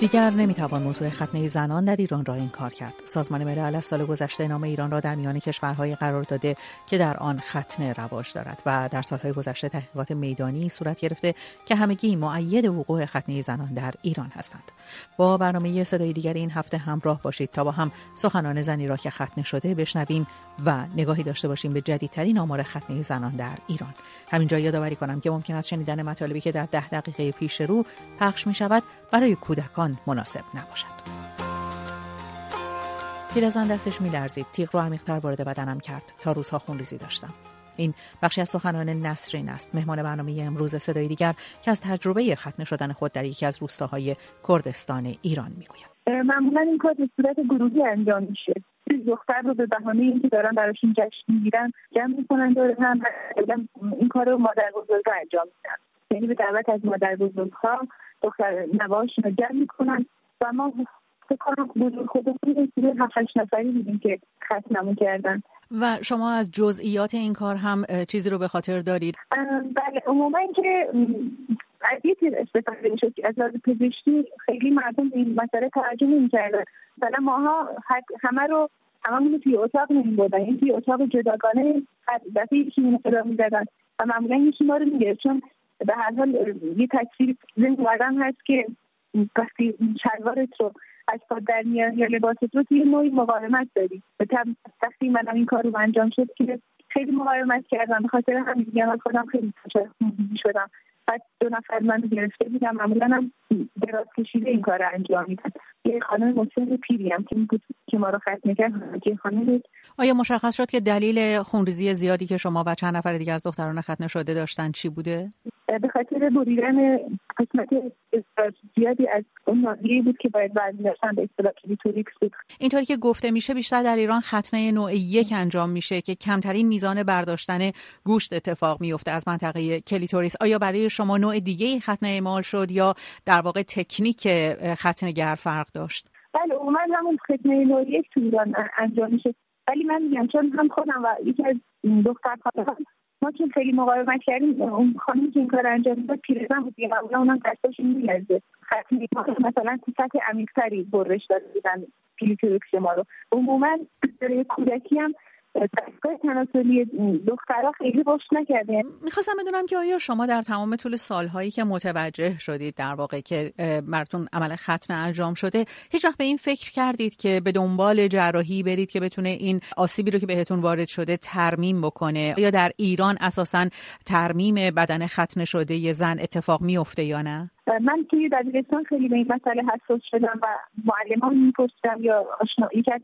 دیگر نمی‌توان موضوع ختنه زنان در ایران را کار کرد. سازمان ملل از سال گذشته نام ایران را در میان کشورهای قرار داده که در آن ختنه رواج دارد و در سالهای گذشته تحقیقات میدانی صورت گرفته که همگی معید وقوع ختنه زنان در ایران هستند. با برنامه صدای دیگر این هفته همراه باشید تا با هم سخنان زنی را که ختنه شده بشنویم و نگاهی داشته باشیم به جدیدترین آمار ختنه زنان در ایران. همینجا یادآوری کنم که ممکن است شنیدن مطالبی که در ده دقیقه پیش رو پخش می شود برای کودکان مناسب نباشد. پیرزن دستش میلرزید. تیغ رو عمیقتر وارد بدنم کرد. تا روزها خونریزی داشتم. این بخشی از سخنان نسرین است. مهمان برنامه امروز صدای دیگر که از تجربه ختنه شدن خود در یکی از روستاهای کردستان ایران می‌گوید. معمولا این کار به صورت گروهی انجام میشه. دختر رو به بهانه اینکه دارن براشون جشن می‌گیرن جمع می‌کنن دور هم این کار رو مادر بزرگا انجام میدن. یعنی به دعوت از مادر بزرگها دختر رو جمع می‌کنن و ما فکر کنم بزرگ خودمون رسیده هفتش نفری بودیم که ختممون کردن. و شما از جزئیات این کار هم چیزی رو به خاطر دارید؟ بله عموما اینکه از یه چیز استفاده می‌شد که از لحاظ پزشکی خیلی مردم به این مسئله توجه نمی‌کردن. مثلا ماها همه رو هممون توی اتاق نمیبردن. این توی اتاق جداگانه هر دفعه یکی رو می‌زدن و معمولا یکی ما رو میگه چون به هر حال یه تکثیر ذهن هست که وقتی شلوارت رو از پا در میاد یا لباست رو توی نوعی مقاومت داری. به وقتی منم این کار رو انجام شد که خیلی مقاومت کردم. به خاطر همین دیگه خودم خیلی شدم. بعد دو نفر من گرفته بودم معمولا هم دراز کشیده این کار انجام میدن. یه خانم مسن پیری هم که بود که ما رو ختم کرد خانم بود. آیا مشخص شد که دلیل خونریزی زیادی که شما و چند نفر دیگه از دختران ختنه شده داشتن چی بوده؟ به خاطر بریدن قسمت زیادی از اون ناحیه بود که باید داشتن به اصطلاح کلیتوریکس بود اینطوری که گفته میشه بیشتر در ایران ختنه نوع یک انجام میشه که کمترین میزان برداشتن گوشت اتفاق میفته از منطقه کلیتوریس. آیا برای شما نوع دیگه ختنه اعمال شد یا در واقع تکنیک ختنه گر فرق داشت؟ بله عموما همون ختنه نوع یک تو ایران انجام میشه. ولی من میگم چون هم خودم و یکی از دختر که خیلی مقاومت کردیم اون خانمی که این کار انجام داد پیرزن بود دیگه. معمولا اونم دستش میلرزه. خطی مثلا تو سطح عمیقتری برش داده بودن کلیتوریس ما رو. عموما برای کودکی هم دستگاه تناسلی دخترها خیلی رشد نکرده. می‌خواستم بدونم که آیا شما در تمام طول سالهایی که متوجه شدید در واقع که براتون عمل ختن انجام شده هیچ وقت به این فکر کردید که به دنبال جراحی برید که بتونه این آسیبی رو که بهتون وارد شده ترمیم بکنه؟ یا در ایران اساسا ترمیم بدن ختنه شده یه زن اتفاق میفته یا نه؟ من توی دبیرستان خیلی به این مسئله حساس شدم و معلمان میپرسیدم یا آشنا یکی از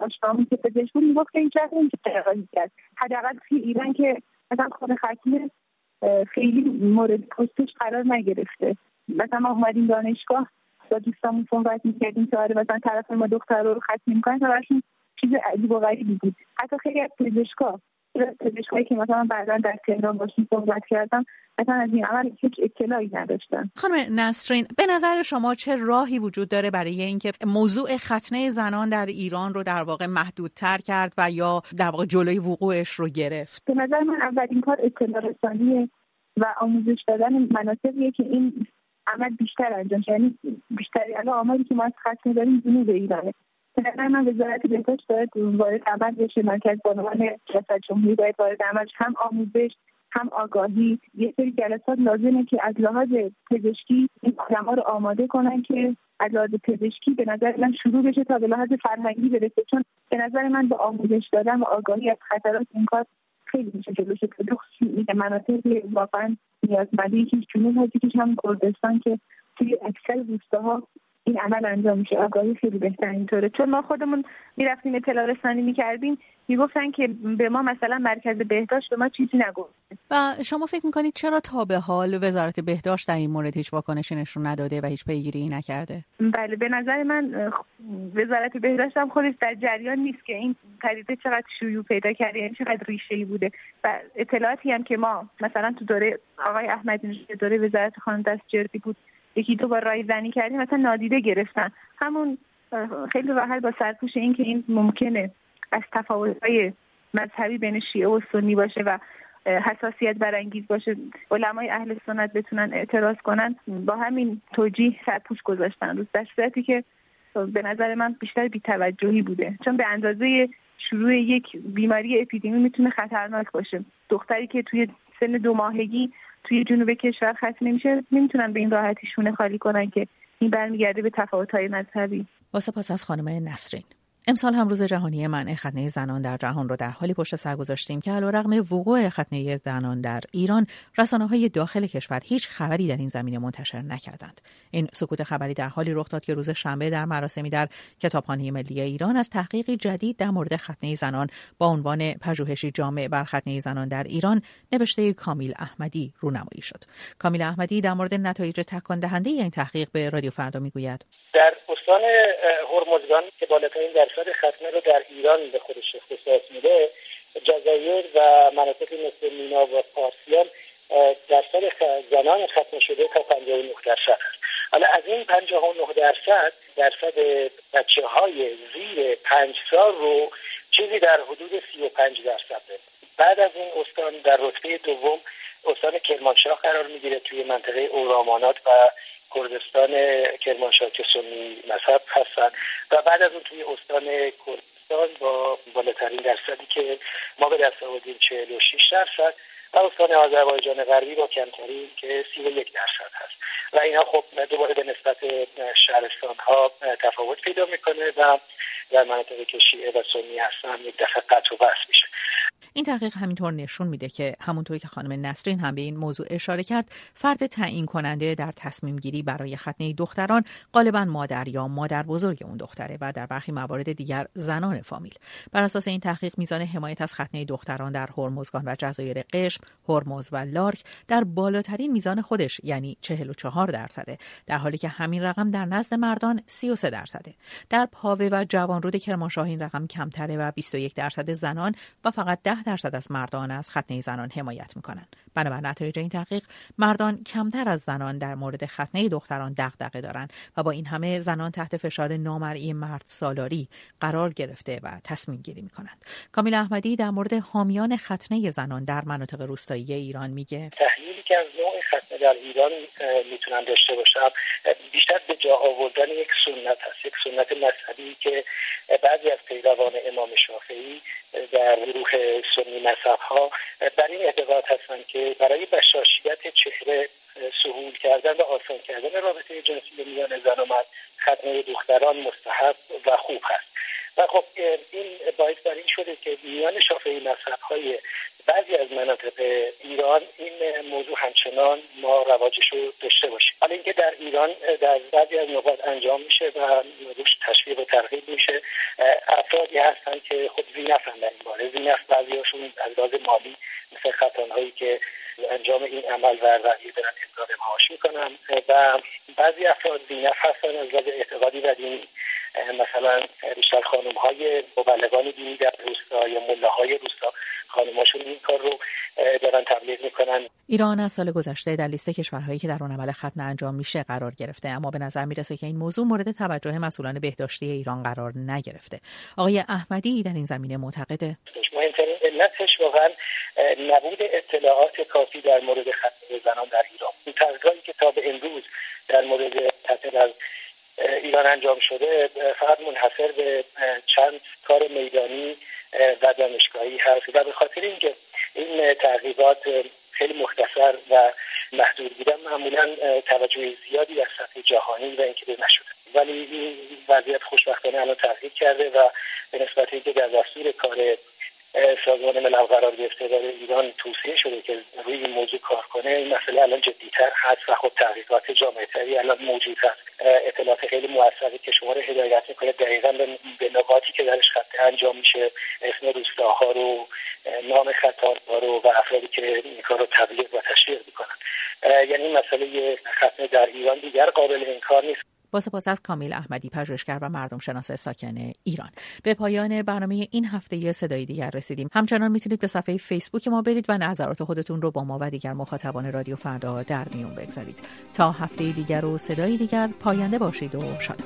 که پزشک بود می‌گفت که این چه این کرد. حداقل توی ایران که مثلا خود ختنه خیلی مورد پستش قرار نگرفته. مثلا ما اومدیم دانشگاه با دوستامون صحبت می‌کردیم که آره مثلا طرف ما دختر رو ختم می‌کنن و چیز عجیب و غریبی بود. حتی خیلی از پزشکا پزشکایی که مثلا بعدا در تهران باشیم صحبت کردم مثلا از این عمل هیچ اطلاعی نداشتن خانم نسرین به نظر شما چه راهی وجود داره برای اینکه موضوع ختنه زنان در ایران رو در واقع محدودتر کرد و یا در واقع جلوی وقوعش رو گرفت؟ به نظر من اولین کار اطلاع رسانیه و آموزش دادن مناسبیه که این عمل بیشتر انجام یعنی بیشتر الان آماری که ما از ختنه داریم جنوب ایرانه. به نظر من وزارت بهداشت باید وارد عمل بشه. مرکز بانوان ریاست جمهوری باید وارد عمل هم آموزش هم آگاهی. یه سری جلسات لازمه که از لحاظ پزشکی این آدما رو آماده کنن که از لحاظ پزشکی به نظر من شروع بشه تا به لحاظ فرهنگی برسه. چون به نظر من با آموزش دادن و آگاهی از خطرات این کار خیلی میشه جلوش میگه مناطقی واقعا نیازمندی یکی جنوب هست. هم کردستان که توی اکثر روستاها این عمل انجام میشه. آگاهی خیلی بهتر اینطوره. چون ما خودمون می‌رفتیم اطلاع رسانی می‌کردیم می‌گفتن که به ما مثلا مرکز بهداشت به ما چیزی نگفت و شما فکر می‌کنید چرا تا به حال وزارت بهداشت در این مورد هیچ واکنشی نشون نداده و هیچ پیگیری نکرده؟ بله به نظر من وزارت بهداشت هم خودش در جریان نیست که این پدیده چقدر شیوع پیدا کرده یعنی چقدر ریشه ای بوده. و اطلاعاتی هم که ما مثلا تو دوره آقای احمدی دوره وزارت خانم دستجردی بود یکی دو بار رای زنی کردیم مثلا نادیده گرفتن. همون خیلی راحت با سرپوش این که این ممکنه از تفاوت‌های مذهبی بین شیعه و سنی باشه و حساسیت برانگیز باشه علمای اهل سنت بتونن اعتراض کنن با همین توجیه سرپوش گذاشتن. روز در صورتی که به نظر من بیشتر بیتوجهی بوده. چون به اندازه شروع یک بیماری اپیدمی می‌تونه خطرناک باشه. دختری که توی سن دو ماهگی توی جنوب کشور ختم نمیشه نمی‌تونن به این راحتی شونه خالی کنن که این برمیگرده به تفاوت‌های مذهبی. با سپاس از خانم نسرین. امسال هم روز جهانی منع ختنه زنان در جهان را در حالی پشت سر گذاشتیم که علیرغم وقوع ختنه زنان در ایران رسانه های داخل کشور هیچ خبری در این زمینه منتشر نکردند. این سکوت خبری در حالی رخ داد که روز شنبه در مراسمی در کتابخانه ملی ایران از تحقیقی جدید در مورد ختنه زنان با عنوان پژوهشی جامع بر ختنه زنان در ایران نوشته کامیل احمدی رونمایی شد. کامیل احمدی در مورد نتایج تکان دهنده این تحقیق به رادیو فردا می‌گوید. در استان هرمزگان که بالاترین درصد ختنه رو در ایران به خودش اختصاص میده جزایر و مناطقی مثل مینا و پارسیان درصد زنان ختنه شده تا 59 درصد. حالا از این 59 درصد درصد بچه های زیر پنج سال رو چیزی در حدود 35 درصد بعد از این استان در رتبه دوم استان کرمانشاه قرار می‌گیره توی منطقه اورامانات و کردستان کرمانشاه که سنی مذهب هستن. و بعد از اون توی استان کردستان با بالاترین درصدی که ما به دست آوردیم 46 درصد و استان آذربایجان غربی با کمترین که 31 درصد هست. و اینها خب دوباره به نسبت شهرستان ها تفاوت پیدا می‌کنه و در مناطقی که شیعه و سنی هستن یک دفعه قطع و بس میشه. این تحقیق همینطور نشون میده که همونطوری که خانم نسرین هم به این موضوع اشاره کرد فرد تعیین کننده در تصمیم گیری برای ختنه دختران غالبا مادر یا مادر بزرگ اون دختره و در برخی موارد دیگر زنان فامیل. بر اساس این تحقیق میزان حمایت از ختنه دختران در هرمزگان و جزایر قشم هرمز و لارک در بالاترین میزان خودش یعنی 44 درصده در حالی که همین رقم در نزد مردان 33 درصده. در پاوه و جوانرود کرمانشاه این رقم کمتره و 21 درصد زنان و فقط 10 درصد از مردان از ختنه زنان حمایت می‌کنند. بنابر نتایج این تحقیق مردان کمتر از زنان در مورد ختنه دختران دغدغه دارند و با این همه زنان تحت فشار نامرئی مرد سالاری قرار گرفته و تصمیم گیری می‌کنند. کامیل احمدی در مورد حامیان ختنه زنان در مناطق روستایی ایران میگه. تحلیلی که از نوع در ایران می‌تونن داشته باشم. بیشتر به جا آوردن یک سنت هست یک سنت مذهبی که بعضی از پیروان امام شافعی در گروه سنی مذهب ها بر این اعتقاد هستند که برای بشاشیت چهره سهول کردن و آسان کردن رابطه جنسی میان زن و مرد ختنه دختران مستحب و خوب هست. و خب این باعث بر این شده که میان شافعی مذهب های بعضی از مناطق ایران این موضوع همچنان ما رواجش رو داشته باشیم. حالا اینکه در ایران در بعضی از نقاط انجام میشه و روش تشویق و ترغیب میشه افرادی هستن که خب زینف هم در این باره. زینف بعضیاشون از لحاظ مالی مثل خطانهایی که انجام این عمل و رعیه دارن ابراز معاش می‌کنن. و بعضی افراد زینف هستن از لحاظ اعتقادی و دینی. مثلا بیشتر خانم های مبلغان دینی در روستا یا مله های روستا خانماشون این کار رو دارن تبلیغ می‌کنن. ایران از سال گذشته در لیست کشورهایی که در اون عمل ختنه انجام میشه قرار گرفته اما به نظر می‌رسه که این موضوع مورد توجه مسئولان بهداشتی ایران قرار نگرفته. آقای احمدی در این زمینه معتقده؟ مهمترین علتش واقعا نبود اطلاعات کافی در مورد ختنه زنان در ایران. این که تا به امروز در مورد ختنه در ایران انجام شده فقط منحصر به چند کار میدانی و دانشگاهی هست. و به خاطر اینکه این تحقیقات خیلی مختصر و محدود بودن معمولا توجه زیادی در سطح جهانی و اینکه نشده ولی این وضعیت خوشبختانه الان تغییر کرده و به نسبت اینکه در دستور کار سازمان ملل قرار گرفته در ایران توصیه شده که روی این موضوع کار کنه این مسئله الان جدیتر هست و خب تحقیقات جامعتری الان موجود هست اطلاعات خیلی موثقی که شما رو هدایت می‌کنه دقیقا به نقاطی که درش خط انجام میشه اسم روستاها رو نام خطاها رو و افرادی که این کار رو تبلیغ و تشویق می‌کنن. یعنی مسئله ختنه در ایران دیگر قابل انکار نیست. با سپاس از کامیل احمدی پژوهشگر و مردم شناس ساکن ایران. به پایان برنامه این هفته صدای دیگر رسیدیم. همچنان می‌تونید به صفحه فیسبوک ما برید و نظرات خودتون رو با ما و دیگر مخاطبان رادیو فردا در میون بگذارید. تا هفته دیگر و صدای دیگر پاینده باشید و شاد.